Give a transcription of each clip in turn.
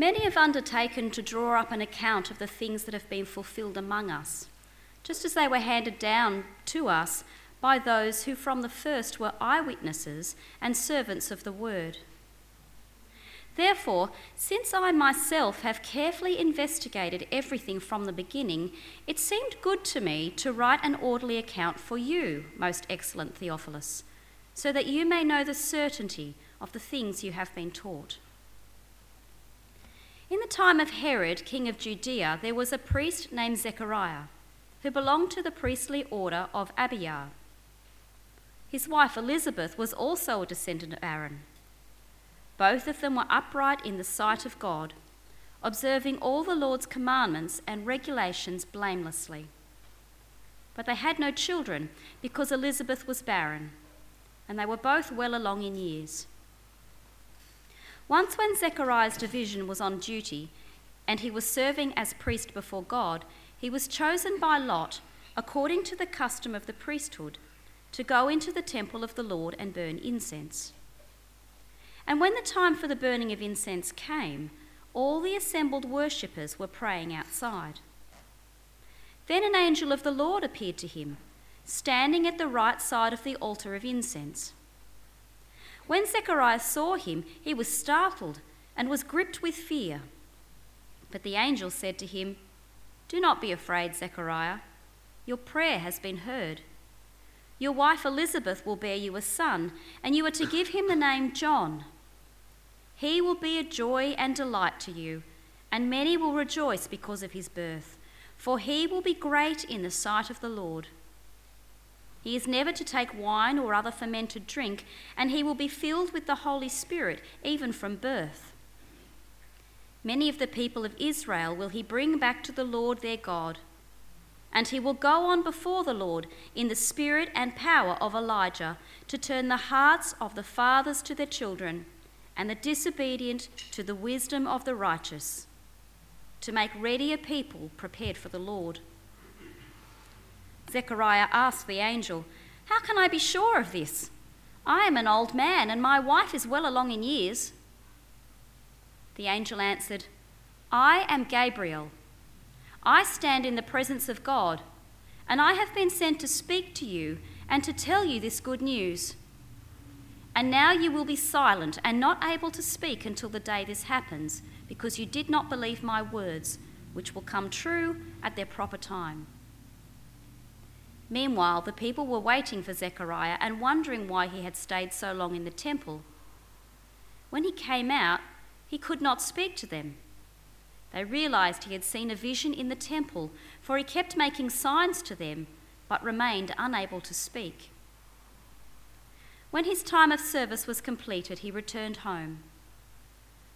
Many have undertaken to draw up an account of the things that have been fulfilled among us, just as they were handed down to us by those who from the first were eyewitnesses and servants of the word. Therefore, since I myself have carefully investigated everything from the beginning, it seemed good to me to write an orderly account for you, most excellent Theophilus, so that you may know the certainty of the things you have been taught. In the time of Herod, king of Judea, there was a priest named Zechariah, who belonged to the priestly order of Abijah. His wife Elizabeth was also a descendant of Aaron. Both of them were upright in the sight of God, observing all the Lord's commandments and regulations blamelessly. But they had no children because Elizabeth was barren, and they were both well along in years. Once, when Zechariah's division was on duty and he was serving as priest before God, he was chosen by Lot, according to the custom of the priesthood, to go into the temple of the Lord and burn incense. And when the time for the burning of incense came, all the assembled worshippers were praying outside. Then an angel of the Lord appeared to him, standing at the right side of the altar of incense. When Zechariah saw him, he was startled and was gripped with fear. But the angel said to him, Do not be afraid, Zechariah. Your prayer has been heard. Your wife Elizabeth will bear you a son, and you are to give him the name John. He will be a joy and delight to you, and many will rejoice because of his birth, for he will be great in the sight of the Lord. He is never to take wine or other fermented drink, and he will be filled with the Holy Spirit even from birth. Many of the people of Israel will he bring back to the Lord their God, and he will go on before the Lord in the spirit and power of Elijah to turn the hearts of the fathers to their children, and the disobedient to the wisdom of the righteous, to make ready a people prepared for the Lord. Zechariah asked the angel, How can I be sure of this? I am an old man, and my wife is well along in years. The angel answered, I am Gabriel. I stand in the presence of God, and I have been sent to speak to you and to tell you this good news. And now you will be silent and not able to speak until the day this happens, because you did not believe my words, which will come true at their proper time. Meanwhile, the people were waiting for Zechariah and wondering why he had stayed so long in the temple. When he came out, he could not speak to them. They realized he had seen a vision in the temple, for he kept making signs to them, but remained unable to speak. When his time of service was completed, he returned home.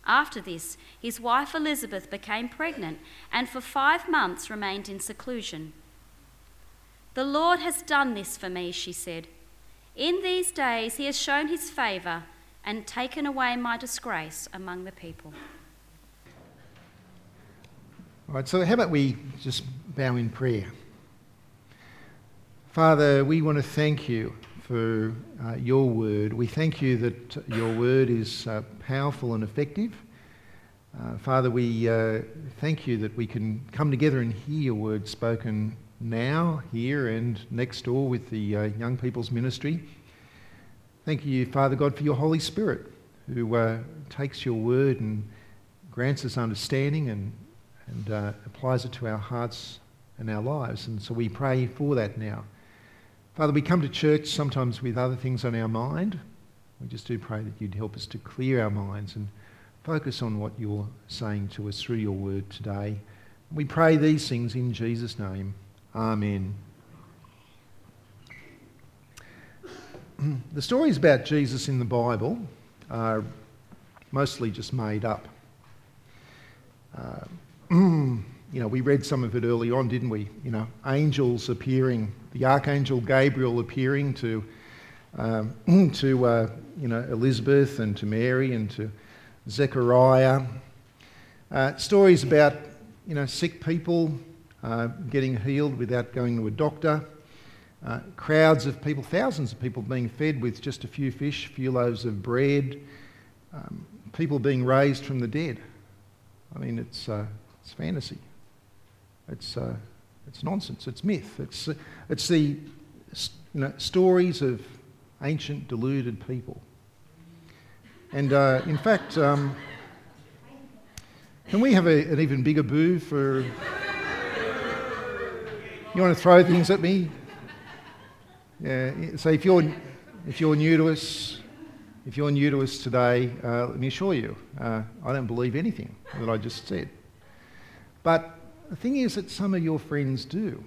After this, his wife Elizabeth became pregnant and for five months remained in seclusion. The Lord has done this for me, she said. In these days he has shown his favour and taken away my disgrace among the people. All right, so how about we just bow in prayer? Father, we want to thank you for uh, your word. We thank you that your word is uh, powerful and effective. Uh, Father, we uh, thank you that we can come together and hear your word spoken now, here, and next door with the uh, young people's ministry. Thank you, Father God, for your Holy Spirit who uh, takes your word and grants us understanding and, and uh, applies it to our hearts and our lives. And so we pray for that now. Father, we come to church sometimes with other things on our mind. We just do pray that you'd help us to clear our minds and focus on what you're saying to us through your word today. We pray these things in Jesus' name. Amen. The stories about Jesus in the Bible are mostly just made up. Uh, you know, we read some of it early on, didn't we? You know, angels appearing, the archangel Gabriel appearing to, um, to uh, you know, Elizabeth and to Mary and to Zechariah. Uh, stories about, you know, sick people uh, getting healed without going to a doctor. Uh, crowds of people, thousands of people being fed with just a few fish, a few loaves of bread, um, people being raised from the dead. I mean, it's, uh, it's fantasy. It's, uh, it's nonsense. It's myth. It's, uh, it's the you know, stories of ancient deluded people. And uh, in fact, um, can we have a, an even bigger boo for. You want to throw things at me? Yeah, so if you're, if you're new to us, if you're new to us today, uh, let me assure you, uh, I don't believe anything that I just said. But the thing is that some of your friends do.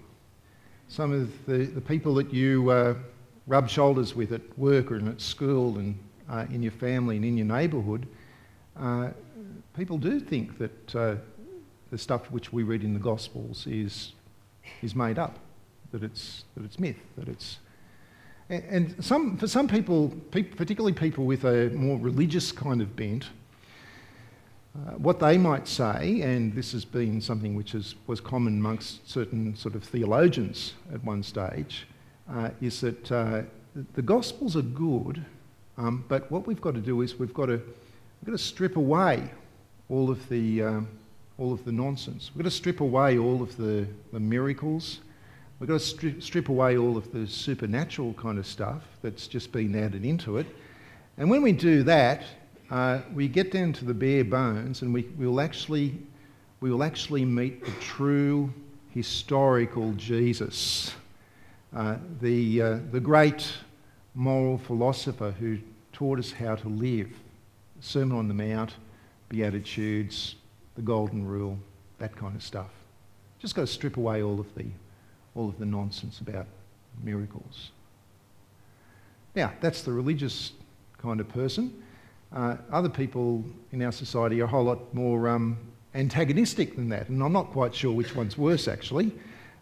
Some of the, the people that you uh, rub shoulders with at work or at school and uh, in your family and in your neighbourhood, uh, people do think that uh, the stuff which we read in the Gospels is, is made up, that it's, that it's myth, that it's and some, for some people, particularly people with a more religious kind of bent, uh, what they might say, and this has been something which is, was common amongst certain sort of theologians at one stage, uh, is that uh, the Gospels are good, um, but what we've got to do is we've got to, we've got to strip away all of the, um, all of the nonsense. We've got to strip away all of the, the miracles We've got to strip, strip away all of the supernatural kind of stuff that's just been added into it. And when we do that, uh, we get down to the bare bones and we, will actually, we will actually meet the true historical Jesus, uh, the, uh, the great moral philosopher who taught us how to live. Sermon on the Mount, Beatitudes, the Golden Rule, that kind of stuff. Just got to strip away all of the all of the nonsense about miracles. Now, that's the religious kind of person. Uh, other people in our society are a whole lot more um, antagonistic than that, and I'm not quite sure which one's worse actually.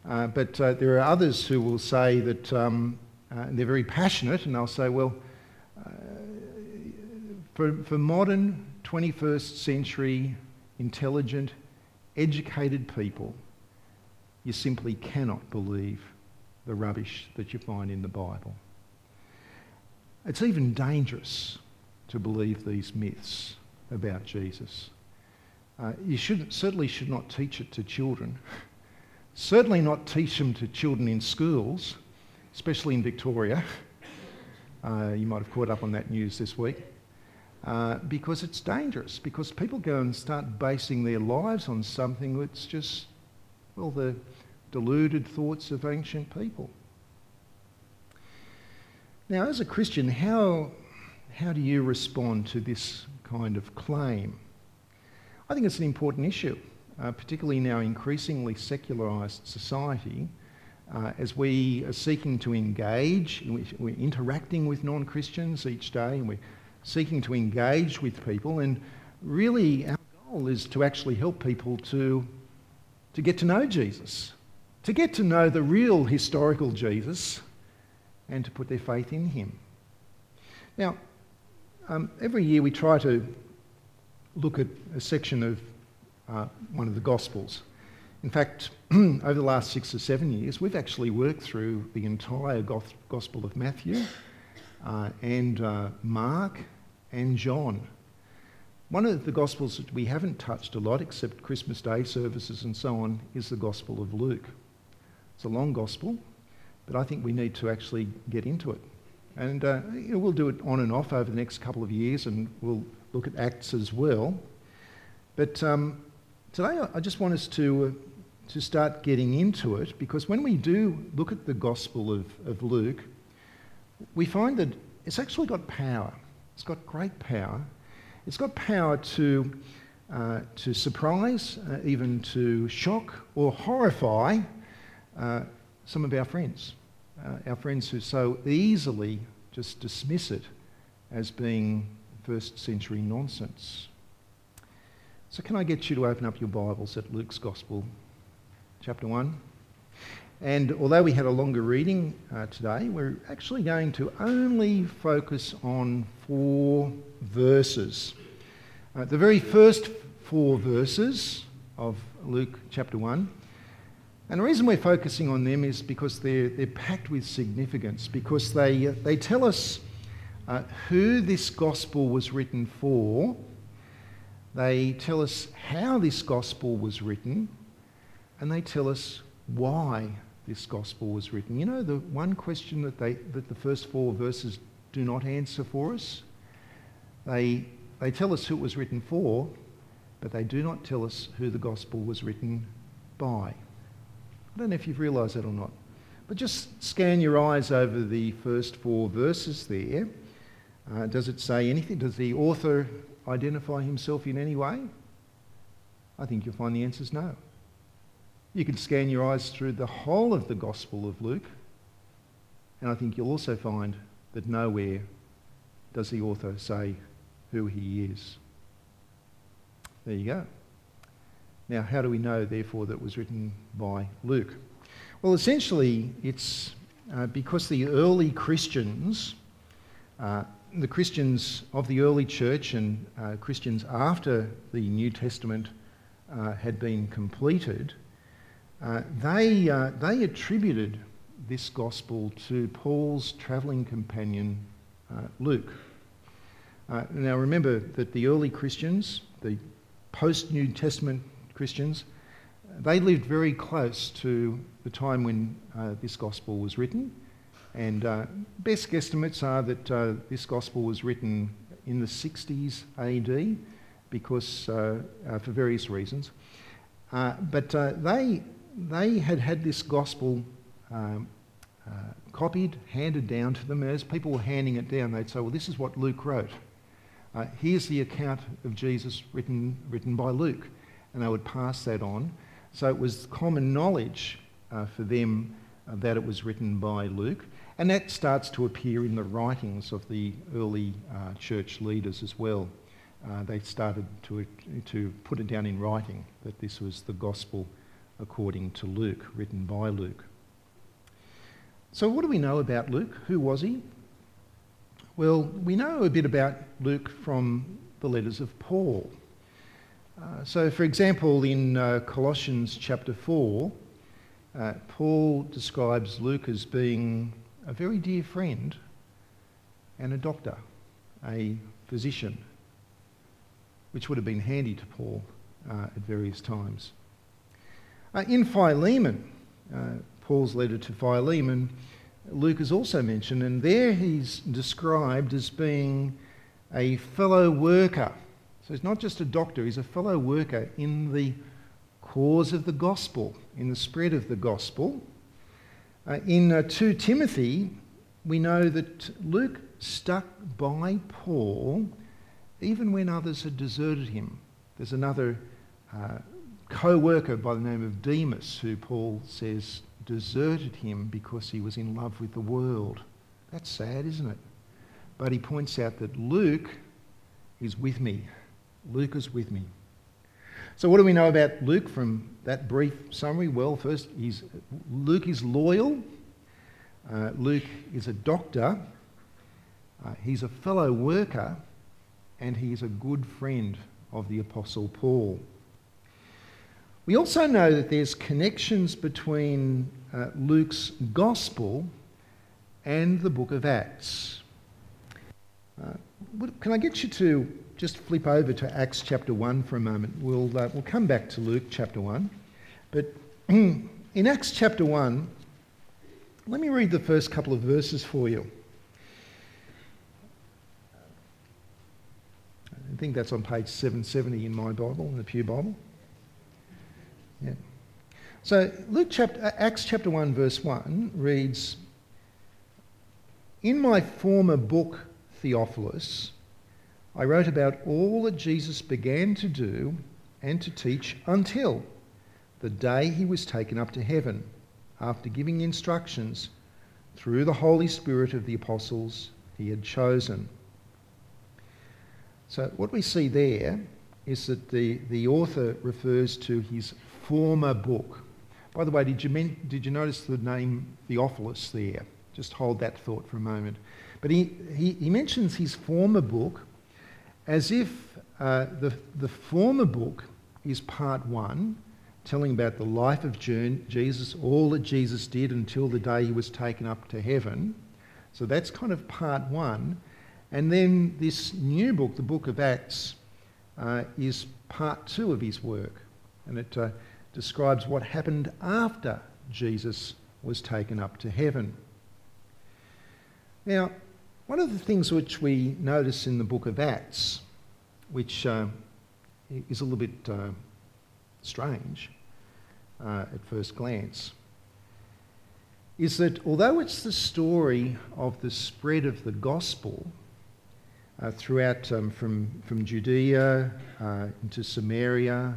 Uh, but uh, there are others who will say that um, uh, they're very passionate, and they'll say, well, uh, for, for modern 21st century intelligent, educated people, you simply cannot believe the rubbish that you find in the Bible. It's even dangerous to believe these myths about Jesus. Uh, you should, certainly should not teach it to children. certainly not teach them to children in schools, especially in Victoria. Uh, you might have caught up on that news this week. Uh, because it's dangerous, because people go and start basing their lives on something that's just, well, the, deluded thoughts of ancient people. Now, as a Christian, how, how do you respond to this kind of claim? I think it's an important issue, uh, particularly in our increasingly secularised society. Uh, as we are seeking to engage, we're interacting with non Christians each day and we're seeking to engage with people, and really our goal is to actually help people to, to get to know Jesus, to get to know the real historical Jesus and to put their faith in him. Now, um, every year we try to look at a section of uh, one of the Gospels. In fact, over the last six or seven years, we've actually worked through the entire Gospel of Matthew uh, and uh, Mark and John. One of the Gospels that we haven't touched a lot, except Christmas Day services and so on, is the Gospel of Luke. It's a long gospel, but I think we need to actually get into it. And uh, you know, we'll do it on and off over the next couple of years, and we'll look at Acts as well. But um, today I just want us to, uh, to start getting into it because when we do look at the Gospel of, of Luke, we find that it's actually got power. It's got great power. It's got power to, uh, to surprise, uh, even to shock or horrify uh, some of our friends, uh, our friends who so easily just dismiss it as being first century nonsense. So, can I get you to open up your Bibles at Luke's Gospel, chapter 1? And although we had a longer reading uh, today, we're actually going to only focus on four verses. Uh, the very first four verses of Luke chapter 1 and the reason we're focusing on them is because they're, they're packed with significance, because they, uh, they tell us uh, who this gospel was written for, they tell us how this gospel was written, and they tell us why this gospel was written. You know, the one question that, they, that the first four verses do not answer for us? They, they tell us who it was written for, but they do not tell us who the gospel was written by. I don't know if you've realised that or not. But just scan your eyes over the first four verses there. Uh, does it say anything? Does the author identify himself in any way? I think you'll find the answer is no. You can scan your eyes through the whole of the Gospel of Luke, and I think you'll also find that nowhere does the author say who he is. There you go. Now, how do we know, therefore, that it was written by Luke? Well, essentially, it's uh, because the early Christians, uh, the Christians of the early church and uh, Christians after the New Testament uh, had been completed, uh, they, uh, they attributed this gospel to Paul's travelling companion, Luke. now, remember that the early Christians, the post New Testament Christians, they lived very close to the time when uh, this gospel was written. And uh, best guesstimates are that uh, this gospel was written in the 60s AD because, uh, uh, for various reasons. Uh, but they, they had had this gospel um, copied, handed down to them. As people were handing it down, they'd say, Well, this is what Luke wrote. here's the account of Jesus written, written by Luke. And they would pass that on. So it was common knowledge uh, for them uh, that it was written by Luke. And that starts to appear in the writings of the early uh, church leaders as well. Uh, they started to, to put it down in writing that this was the gospel according to Luke, written by Luke. So, what do we know about Luke? Who was he? Well, we know a bit about Luke from the letters of Paul. Uh, so, for example, in uh, Colossians chapter 4, uh, Paul describes Luke as being a very dear friend and a doctor, a physician, which would have been handy to Paul uh, at various times. Uh, in Philemon, Paul's letter to Philemon, Luke is also mentioned, and there he's described as being a fellow worker so he's not just a doctor, he's a fellow worker in the cause of the gospel, in the spread of the gospel. Uh, in uh, 2 Timothy, we know that Luke stuck by Paul even when others had deserted him. There's another uh, co worker by the name of Demas who Paul says deserted him because he was in love with the world. That's sad, isn't it? But he points out that Luke is with me Luke is with me. So, what do we know about Luke from that brief summary? Well, first, he's, Luke is loyal. Uh, Luke is a doctor. Uh, he's a fellow worker. And he is a good friend of the Apostle Paul. We also know that there's connections between uh, Luke's gospel and the book of Acts. Uh, can I get you to just flip over to Acts chapter 1 for a moment. We'll, uh, we'll come back to Luke chapter 1. But in Acts chapter 1, let me read the first couple of verses for you. I think that's on page 770 in my Bible, in the Pew Bible. Yeah. So Luke chapter, uh, Acts chapter 1, verse 1 reads In my former book, Theophilus, I wrote about all that Jesus began to do and to teach until the day he was taken up to heaven, after giving instructions through the Holy Spirit of the apostles he had chosen. So, what we see there is that the, the author refers to his former book. By the way, did you, men- did you notice the name Theophilus there? Just hold that thought for a moment. But he, he, he mentions his former book as if uh, the, the former book is part one, telling about the life of Jesus, all that Jesus did until the day he was taken up to heaven. So that's kind of part one. And then this new book, the book of Acts, uh, is part two of his work, and it uh, describes what happened after Jesus was taken up to heaven. Now, one of the things which we notice in the book of Acts, which uh, is a little bit uh, strange uh, at first glance, is that although it's the story of the spread of the gospel uh, throughout um, from, from Judea uh, into Samaria,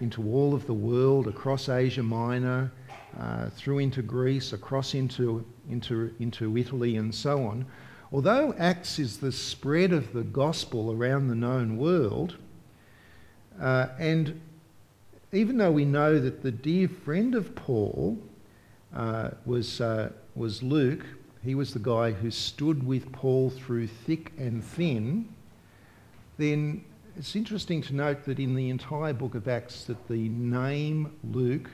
into all of the world, across Asia Minor, uh, through into Greece, across into, into, into Italy, and so on, Although Acts is the spread of the gospel around the known world, uh, and even though we know that the dear friend of Paul uh, was, uh, was Luke, he was the guy who stood with Paul through thick and thin, then it's interesting to note that in the entire book of Acts that the name Luke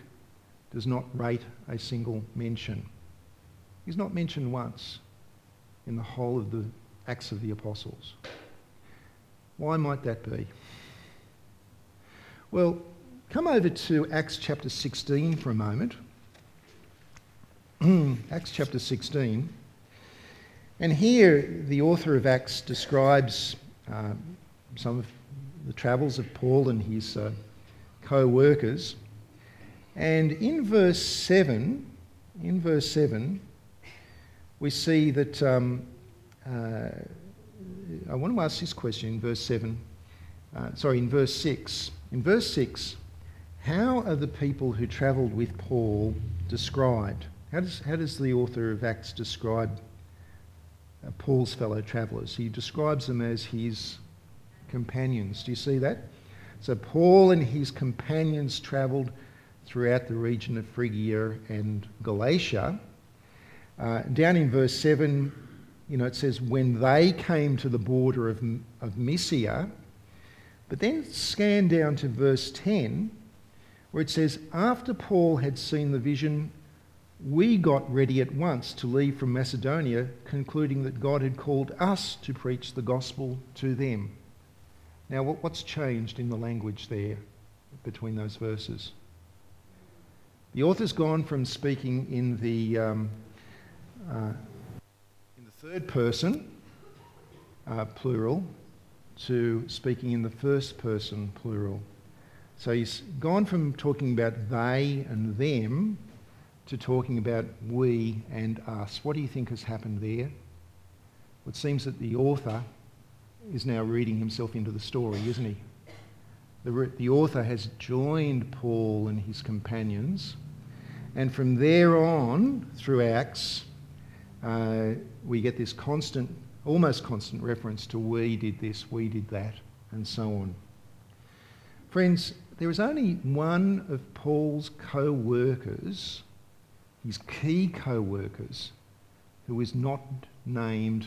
does not rate a single mention. He's not mentioned once in the whole of the Acts of the Apostles. Why might that be? Well, come over to Acts chapter 16 for a moment. Acts chapter 16. And here, the author of Acts describes uh, some of the travels of Paul and his uh, co workers. And in verse 7, in verse 7, we see that. Um, uh, I want to ask this question in verse 7. Uh, sorry, in verse 6. In verse 6, how are the people who travelled with Paul described? How does, how does the author of Acts describe uh, Paul's fellow travellers? He describes them as his companions. Do you see that? So Paul and his companions travelled throughout the region of Phrygia and Galatia. Uh, down in verse 7, you know, it says, when they came to the border of, of Mysia. But then scan down to verse 10, where it says, after Paul had seen the vision, we got ready at once to leave from Macedonia, concluding that God had called us to preach the gospel to them. Now, what's changed in the language there between those verses? The author's gone from speaking in the um, uh, in the third person, uh, plural, to speaking in the first person, plural. So he's gone from talking about they and them to talking about we and us. What do you think has happened there? Well, It seems that the author is now reading himself into the story, isn't he? The, the author has joined Paul and his companions, and from there on, through Acts, uh, we get this constant, almost constant reference to we did this, we did that, and so on. Friends, there is only one of Paul's co workers, his key co workers, who is not named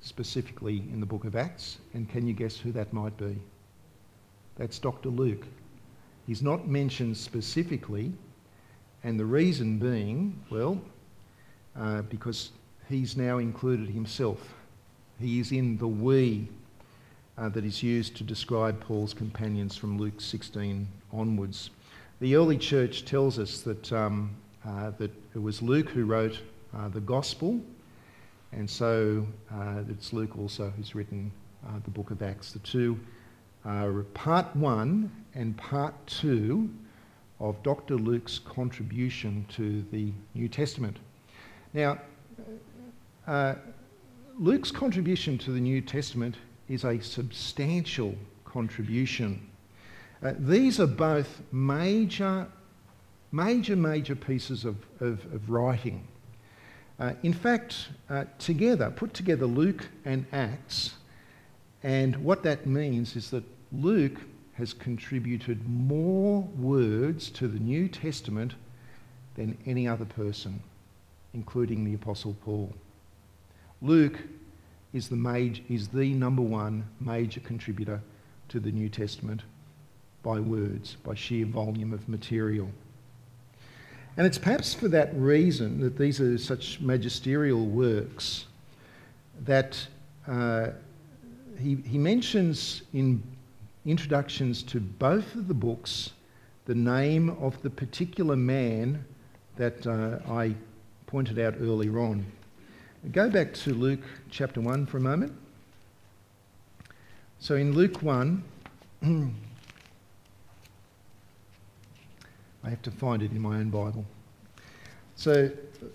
specifically in the book of Acts. And can you guess who that might be? That's Dr. Luke. He's not mentioned specifically, and the reason being, well, uh, because he's now included himself. He is in the we uh, that is used to describe Paul's companions from Luke 16 onwards. The early church tells us that, um, uh, that it was Luke who wrote uh, the gospel, and so uh, it's Luke also who's written uh, the book of Acts. The two are part one and part two of Dr. Luke's contribution to the New Testament. Now, Luke's contribution to the New Testament is a substantial contribution. Uh, these are both major, major, major pieces of, of, of writing. Uh, in fact, uh, together, put together Luke and Acts, and what that means is that Luke has contributed more words to the New Testament than any other person, including the Apostle Paul. Luke is the, major, is the number one major contributor to the New Testament by words, by sheer volume of material. And it's perhaps for that reason that these are such magisterial works that uh, he, he mentions in introductions to both of the books the name of the particular man that uh, I pointed out earlier on. Go back to Luke chapter 1 for a moment. So in Luke 1, I have to find it in my own Bible. So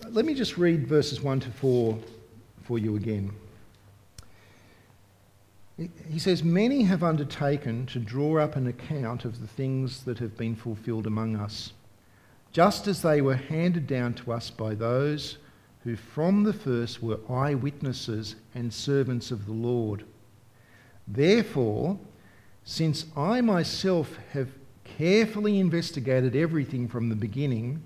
let me just read verses 1 to 4 for you again. He says, Many have undertaken to draw up an account of the things that have been fulfilled among us, just as they were handed down to us by those who from the first were eyewitnesses and servants of the Lord. Therefore, since I myself have carefully investigated everything from the beginning,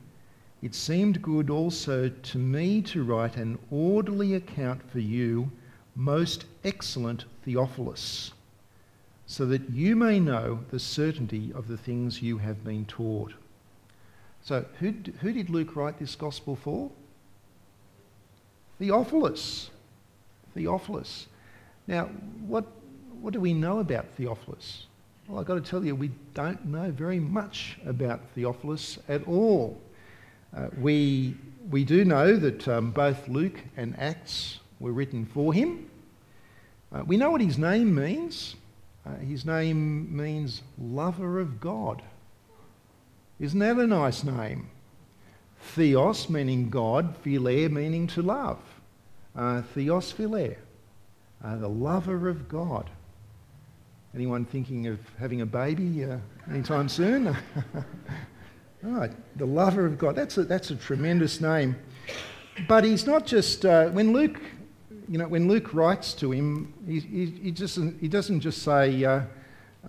it seemed good also to me to write an orderly account for you, most excellent Theophilus, so that you may know the certainty of the things you have been taught. So, who, who did Luke write this gospel for? Theophilus. Theophilus. Now, what, what do we know about Theophilus? Well, I've got to tell you, we don't know very much about Theophilus at all. Uh, we, we do know that um, both Luke and Acts were written for him. Uh, we know what his name means. Uh, his name means lover of God. Isn't that a nice name? Theos meaning God, philia meaning to love. Uh, theos philia, uh, the lover of God. Anyone thinking of having a baby uh, anytime soon? right, the lover of God. That's a, that's a tremendous name. But he's not just, uh, when Luke you know, when Luke writes to him, he, he, he, just, he doesn't just say, uh,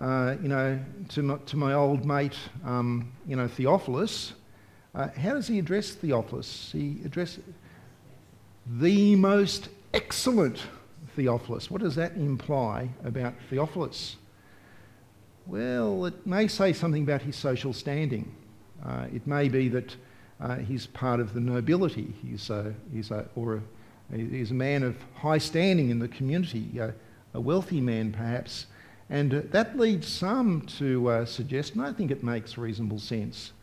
uh, you know, to my, to my old mate, um, you know, Theophilus. Uh, how does he address Theophilus? He addresses the most excellent Theophilus. What does that imply about Theophilus? Well, it may say something about his social standing. Uh, it may be that uh, he's part of the nobility, he's, a, he's a, or a, He's a man of high standing in the community, uh, a wealthy man perhaps. And uh, that leads some to uh, suggest, and I think it makes reasonable sense,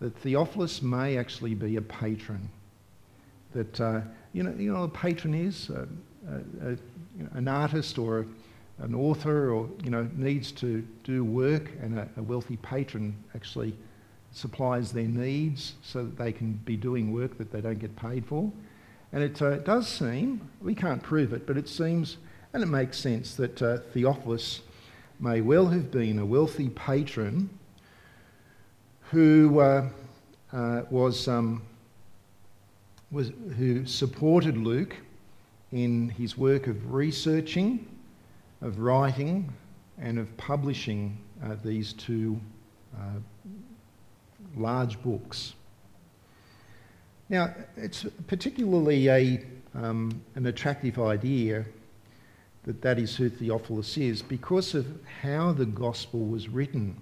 that Theophilus may actually be a patron. That, uh, you, know, you know, a patron is a, a, you know, an artist or a, an author or, you know, needs to do work, and a, a wealthy patron actually supplies their needs so that they can be doing work that they don't get paid for. And it uh, does seem, we can't prove it, but it seems, and it makes sense, that uh, Theophilus may well have been a wealthy patron who uh, uh was, um, was, who supported Luke in his work of researching, of writing, and of publishing uh, these two uh, large books. Now, it's particularly a, um, an attractive idea that that is who Theophilus is because of how the gospel was written.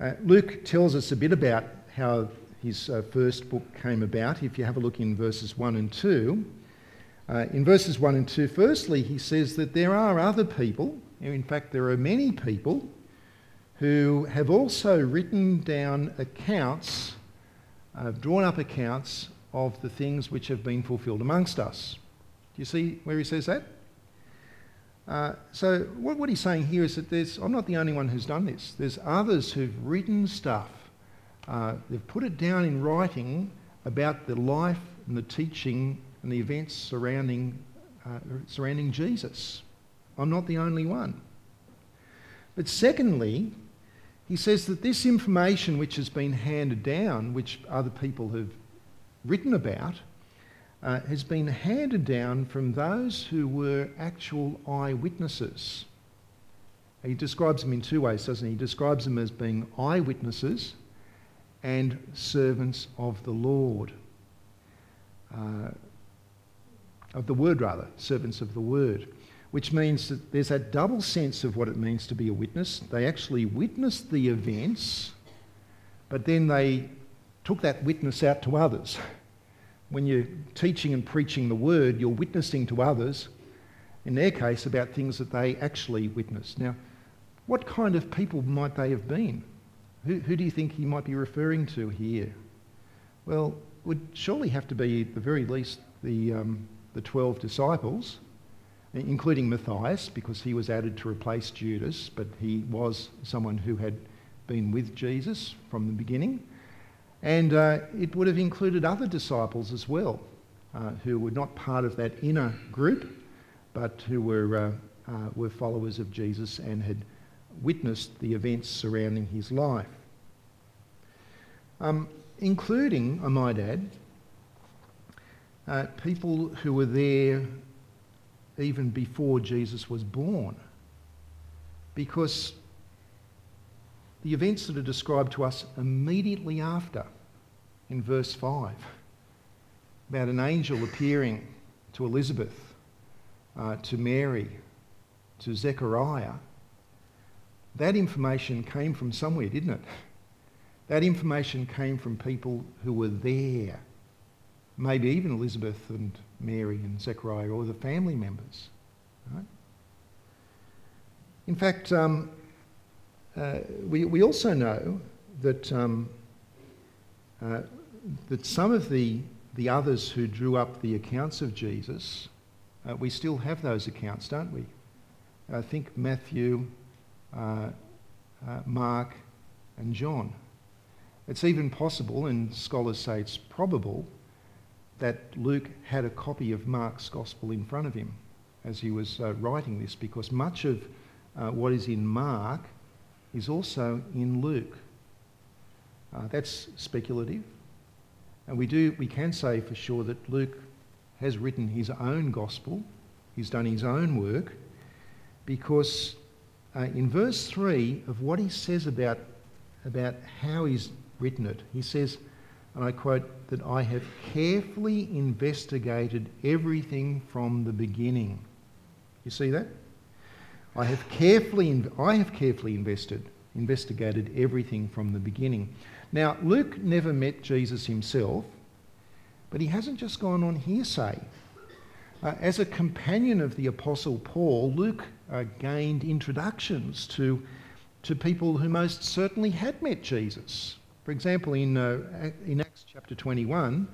Uh, Luke tells us a bit about how his uh, first book came about. If you have a look in verses 1 and 2, uh, in verses 1 and 2, firstly, he says that there are other people, in fact, there are many people, who have also written down accounts uh, drawn up accounts of the things which have been fulfilled amongst us. Do you see where he says that? Uh, so what, what, he's saying here is that there's, I'm not the only one who's done this. There's others who've written stuff. Uh, they've put it down in writing about the life and the teaching and the events surrounding, uh, surrounding Jesus. I'm not the only one. But secondly, he says that this information which has been handed down, which other people have written about, uh, has been handed down from those who were actual eyewitnesses. He describes them in two ways, doesn't he? He describes them as being eyewitnesses and servants of the Lord. Uh, of the word, rather, servants of the word which means that there's that double sense of what it means to be a witness. They actually witnessed the events, but then they took that witness out to others. When you're teaching and preaching the word, you're witnessing to others, in their case, about things that they actually witnessed. Now, what kind of people might they have been? Who, who do you think he might be referring to here? Well, would surely have to be, at the very least, the, um, the 12 disciples, including Matthias, because he was added to replace Judas, but he was someone who had been with Jesus from the beginning. And uh, it would have included other disciples as well, uh, who were not part of that inner group, but who were, uh, uh were followers of Jesus and had witnessed the events surrounding his life. Um, including, I might add, uh, people who were there even before Jesus was born. Because the events that are described to us immediately after, in verse 5, about an angel appearing to Elizabeth, uh, to Mary, to Zechariah, that information came from somewhere, didn't it? That information came from people who were there. Maybe even Elizabeth and Mary and Zechariah or the family members. Right? In fact, um, uh, we, we also know that, um, uh, that some of the, the others who drew up the accounts of Jesus, uh, we still have those accounts, don't we? I think Matthew, uh, uh, Mark, and John. It's even possible, and scholars say it's probable, that Luke had a copy of Mark's Gospel in front of him as he was uh, writing this, because much of uh, what is in Mark is also in Luke. Uh, that's speculative, and we do we can say for sure that Luke has written his own gospel, he's done his own work, because uh, in verse three of what he says about about how he's written it. He says, and I quote, that I have carefully investigated everything from the beginning. You see that? I have carefully, I have carefully invested, investigated everything from the beginning. Now, Luke never met Jesus himself, but he hasn't just gone on hearsay. Uh, as a companion of the Apostle Paul, Luke uh, gained introductions to, to people who most certainly had met Jesus. For example, in, uh, in Acts chapter 21,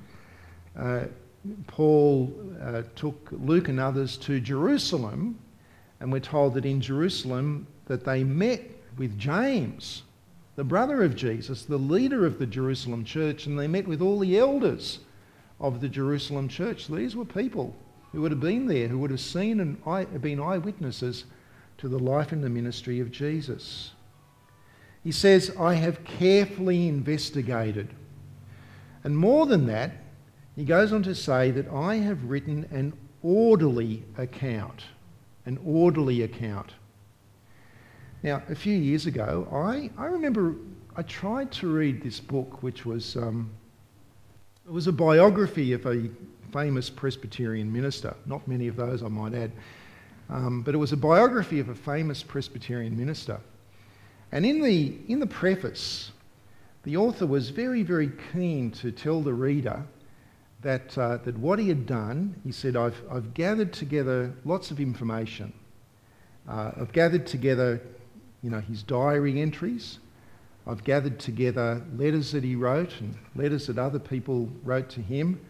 uh, Paul uh, took Luke and others to Jerusalem, and we're told that in Jerusalem that they met with James, the brother of Jesus, the leader of the Jerusalem church, and they met with all the elders of the Jerusalem church. These were people who would have been there, who would have seen and been eyewitnesses to the life and the ministry of Jesus. He says, I have carefully investigated. And more than that, he goes on to say that I have written an orderly account. An orderly account. Now, a few years ago, I, I remember I tried to read this book, which was um, it was a biography of a famous Presbyterian minister. Not many of those, I might add. Um, but it was a biography of a famous Presbyterian minister. And in the, in the preface, the author was very, very keen to tell the reader that, uh, that what he had done, he said, I've, I've gathered together lots of information. Uh, I've gathered together, you know, his diary entries. I've gathered together letters that he wrote and letters that other people wrote to him.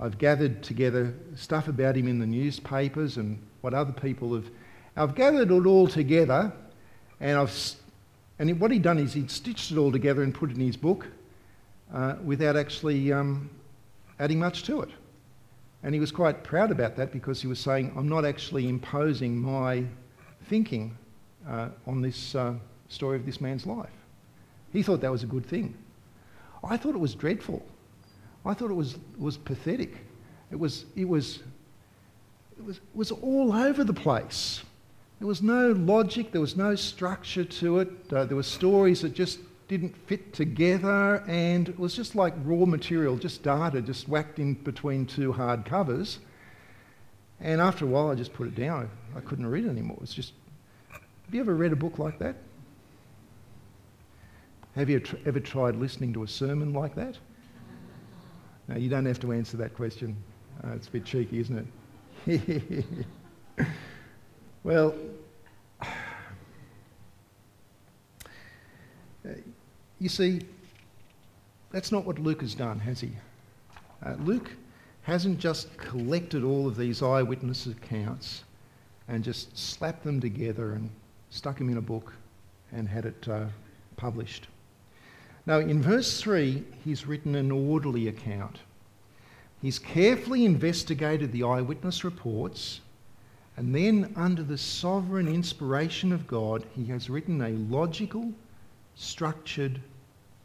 I've gathered together stuff about him in the newspapers and what other people have. I've gathered it all together and I've and what he'd done is he'd stitched it all together and put it in his book uh, without actually um, adding much to it. And he was quite proud about that because he was saying, I'm not actually imposing my thinking uh, on this uh, story of this man's life. He thought that was a good thing. I thought it was dreadful. I thought it was, was pathetic. It was, it, was, it, was, it was all over the place. There was no logic, there was no structure to it. Uh, there were stories that just didn't fit together, and it was just like raw material, just data, just whacked in between two hard covers. And after a while, I just put it down. I couldn't read it anymore. It's just. Have you ever read a book like that? Have you ever tried listening to a sermon like that? No, you don't have to answer that question. Uh, it's a bit cheeky, isn't it? well, you see, that's not what Luke has done, has he? Uh, Luke hasn't just collected all of these eyewitness accounts and just slapped them together and stuck them in a book and had it uh, published. Now, in verse 3, he's written an orderly account. He's carefully investigated the eyewitness reports, and then, under the sovereign inspiration of God, he has written a logical, structured,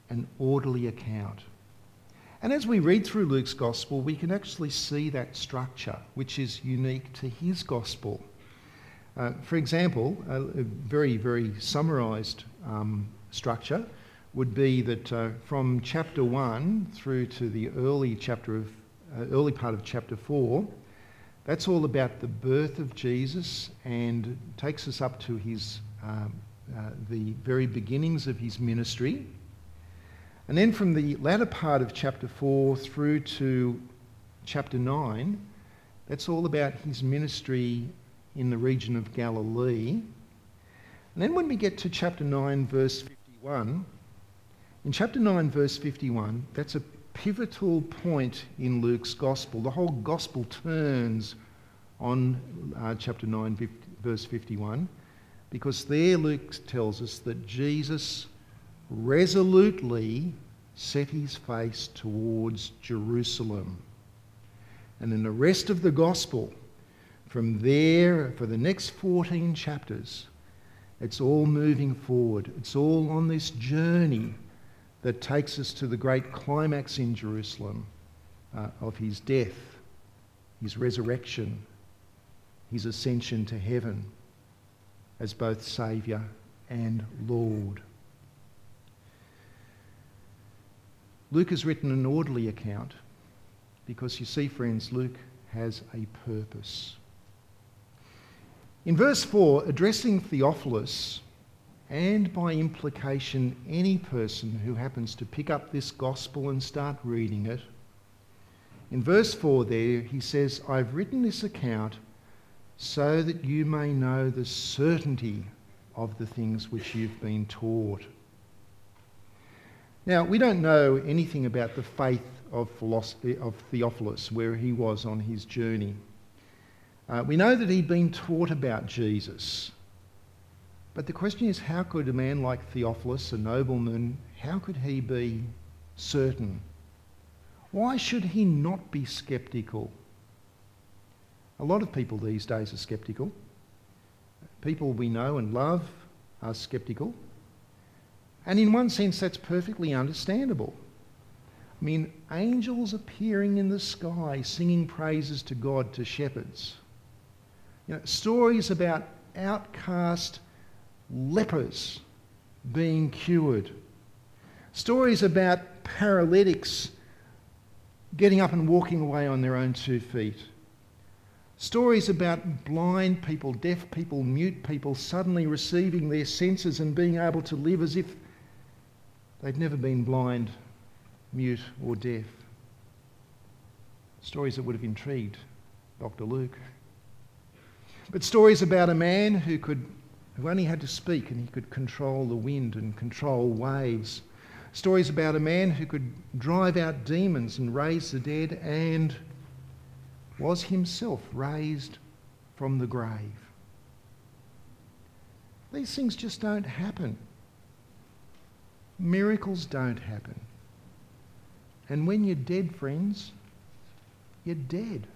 and orderly account. And as we read through Luke's gospel, we can actually see that structure, which is unique to his gospel. Uh, for example, a, very, very summarised um, structure would be that uh, from chapter 1 through to the early chapter of uh, early part of chapter 4 that's all about the birth of Jesus and takes us up to his um, uh, the very beginnings of his ministry. And then from the latter part of chapter 4 through to chapter 9 that's all about his ministry in the region of Galilee. And then when we get to chapter 9 verse 51 in chapter 9, verse 51, that's a pivotal point in Luke's gospel. The whole gospel turns on uh, chapter 9, verse 51, because there Luke tells us that Jesus resolutely set his face towards Jerusalem. And in the rest of the gospel, from there, for the next 14 chapters, it's all moving forward. It's all on this journey that takes us to the great climax in Jerusalem uh, of his death, his resurrection, his ascension to heaven as both Saviour and Lord. Luke has written an orderly account because you see, friends, Luke has a purpose. In verse 4, addressing Theophilus, and by implication, any person who happens to pick up this gospel and start reading it. In verse 4, there, he says, I've written this account so that you may know the certainty of the things which you've been taught. Now, we don't know anything about the faith of, of Theophilus, where he was on his journey. Uh, we know that he'd been taught about Jesus but the question is how could a man like Theophilus, a nobleman, how could he be certain? Why should he not be skeptical? A lot of people these days are skeptical. People we know and love are skeptical. And in one sense, that's perfectly understandable. I mean, angels appearing in the sky singing praises to God to shepherds. You know, stories about outcast lepers being cured, stories about paralytics getting up and walking away on their own two feet, stories about blind people, deaf people, mute people suddenly receiving their senses and being able to live as if they'd never been blind, mute, or deaf. Stories that would have intrigued Dr. Luke. But stories about a man who could who only had to speak and he could control the wind and control waves. Stories about a man who could drive out demons and raise the dead and was himself raised from the grave. These things just don't happen. Miracles don't happen. And when you're dead, friends, you're dead.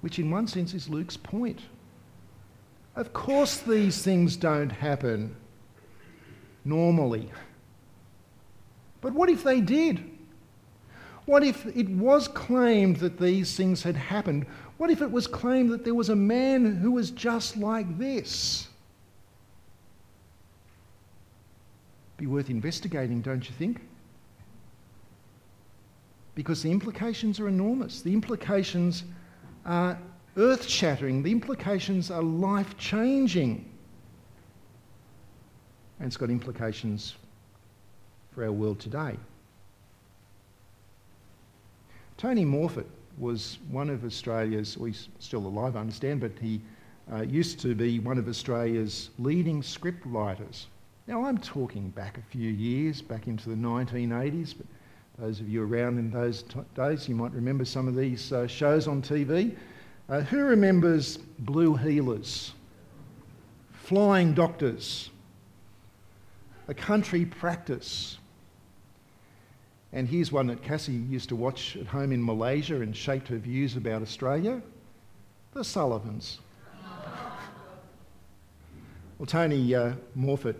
Which, in one sense, is Luke's point. Of course, these things don't happen normally. But what if they did? What if it was claimed that these things had happened? What if it was claimed that there was a man who was just like this? Be worth investigating, don't you think? Because the implications are enormous. The implications are earth shattering. The implications are life changing. And it's got implications for our world today. Tony Morphett was one of Australia's, well, he's still alive, I understand, but he uh, used to be one of Australia's leading script writers. Now, I'm talking back a few years, back into the 1980s, but those of you around in those t- days, you might remember some of these uh, shows on TV. Uh, who remembers Blue Heelers, Flying Doctors, A Country Practice? And here's one that Cassie used to watch at home in Malaysia and shaped her views about Australia The Sullivans. well, Tony uh, Morphett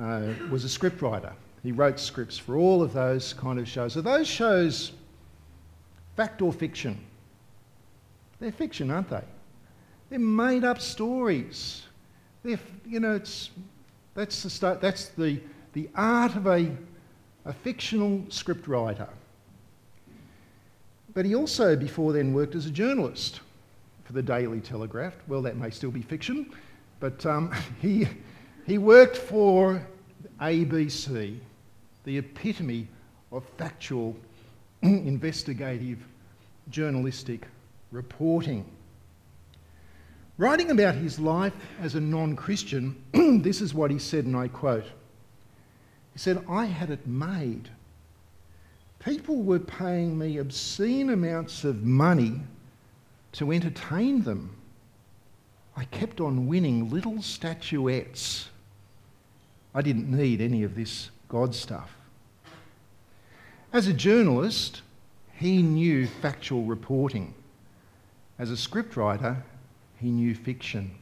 uh, was a scriptwriter. He wrote scripts for all of those kind of shows. Are those shows fact or fiction? They're fiction, aren't they? They're made up stories. They're, you know, it's, that's, the, start, that's the, the art of a, a fictional scriptwriter. But he also, before then, worked as a journalist for the Daily Telegraph. Well, that may still be fiction, but um, he, he worked for ABC, the epitome of factual, investigative, journalistic reporting. Writing about his life as a non Christian, this is what he said, and I quote He said, I had it made. People were paying me obscene amounts of money to entertain them. I kept on winning little statuettes I didn't need any of this God stuff. As a journalist, he knew factual reporting. As a scriptwriter, he knew fiction.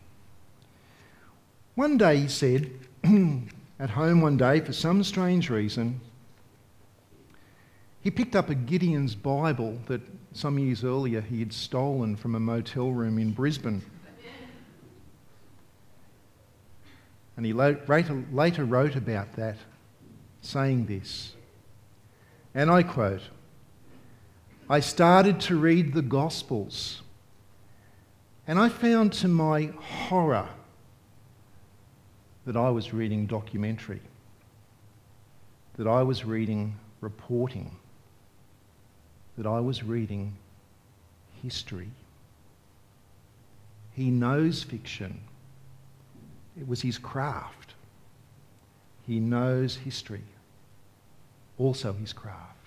One day he said, at home one day, for some strange reason, he picked up a Gideon's Bible that some years earlier he had stolen from a motel room in Brisbane. And he later, wrote about that, saying this. And I quote I started to read the Gospels, and I found to my horror that I was reading documentary, that I was reading reporting, that I was reading history. He knows fiction. It was his craft. He knows history, also his craft.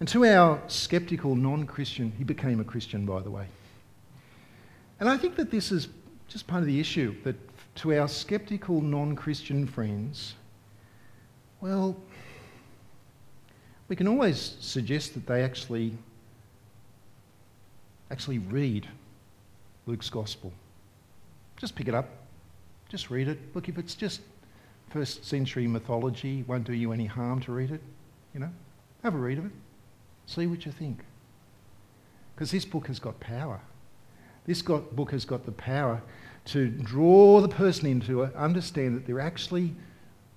And to our sceptical non Christian, he became a Christian, by the way. And I think that this is just part of the issue that to our sceptical non Christian friends, well, we can always suggest that they actually actually read Luke's gospel. Just pick it up. Just read it. Look, if it's just first century mythology, won't do you any harm to read it. You know, have a read of it. See what you think. Because this book has got power. This got, book has got the power to draw the person into it, understand that they're actually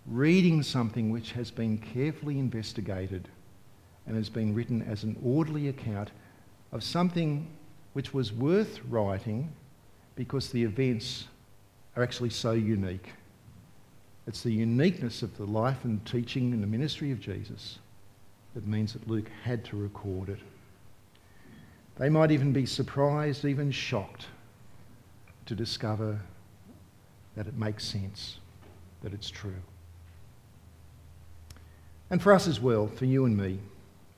reading something which has been carefully investigated and has been written as an orderly account of something which was worth writing because the events are actually so unique. It's the uniqueness of the life and teaching and the ministry of Jesus that means that Luke had to record it. They might even be surprised, even shocked, to discover that it makes sense, that it's true. And for us as well, for you and me,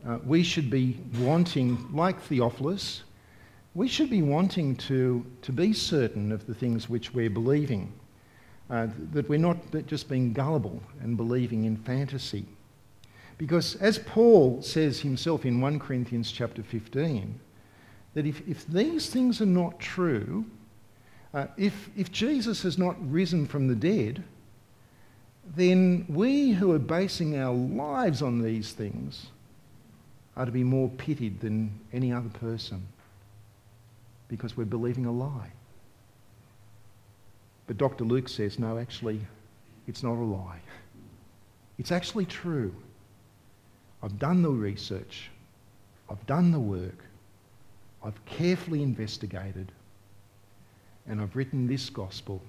uh, we should be wanting, like Theophilus, we should be wanting to, to be certain of the things which we're believing, uh, that we're not just being gullible and believing in fantasy. Because as Paul says himself in 1 Corinthians chapter 15, that if, if these things are not true, uh, if, if Jesus has not risen from the dead, then we who are basing our lives on these things are to be more pitied than any other person because we're believing a lie. But Dr. Luke says, no, actually, it's not a lie. It's actually true. I've done the research, I've done the work, I've carefully investigated, and I've written this gospel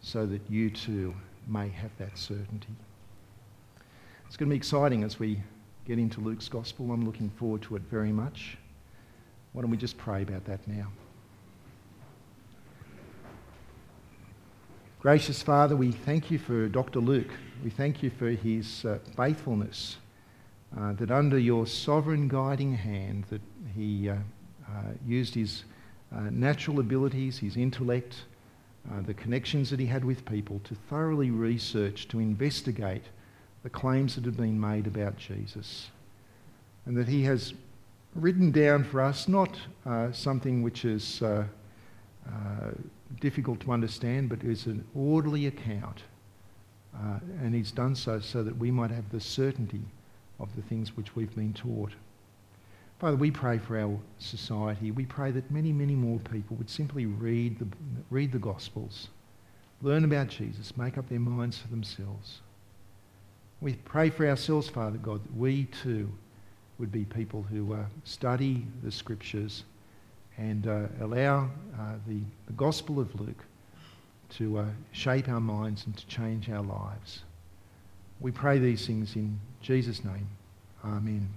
so that you too may have that certainty. It's going to be exciting as we get into Luke's gospel. I'm looking forward to it very much. Why don't we just pray about that now? Gracious Father, we thank you for Dr. Luke. We thank you for his uh, faithfulness, uh, that under your sovereign guiding hand, that he uh, uh used his uh, natural abilities, his intellect, the connections that he had with people to thoroughly research, to investigate the claims that had been made about Jesus. And that he has written down for us not something which is difficult to understand, but is an orderly account. Uh, and he's done so so that we might have the certainty of the things which we've been taught. Father, we pray for our society. We pray that many, many more people would simply read the, read the Gospels, learn about Jesus, make up their minds for themselves. We pray for ourselves, Father God, that we too would be people who uh, study the Scriptures and uh, allow uh, the, the Gospel of Luke to uh, shape our minds and to change our lives. We pray these things in Jesus' name. Amen.